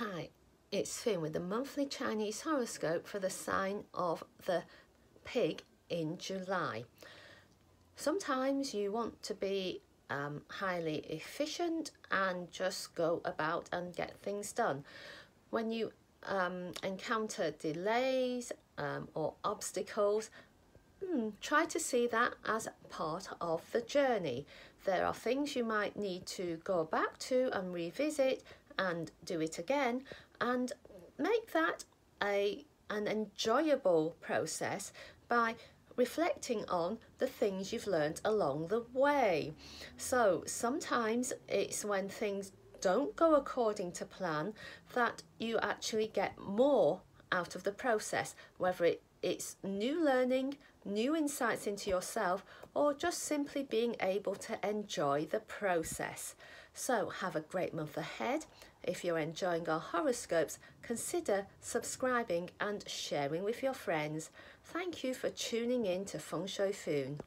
Hi, it's Finn with the monthly Chinese horoscope for the sign of the pig in July. Sometimes you want to be um, highly efficient and just go about and get things done. When you um, encounter delays um, or obstacles, hmm, try to see that as part of the journey. There are things you might need to go back to and revisit and do it again and make that a an enjoyable process by reflecting on the things you've learned along the way. So sometimes it's when things don't go according to plan that you actually get more out of the process, whether it, it's new learning, new insights into yourself, or just simply being able to enjoy the process. So have a great month ahead. If you're enjoying our horoscopes, consider subscribing and sharing with your friends. Thank you for tuning in to Feng Shui Foon.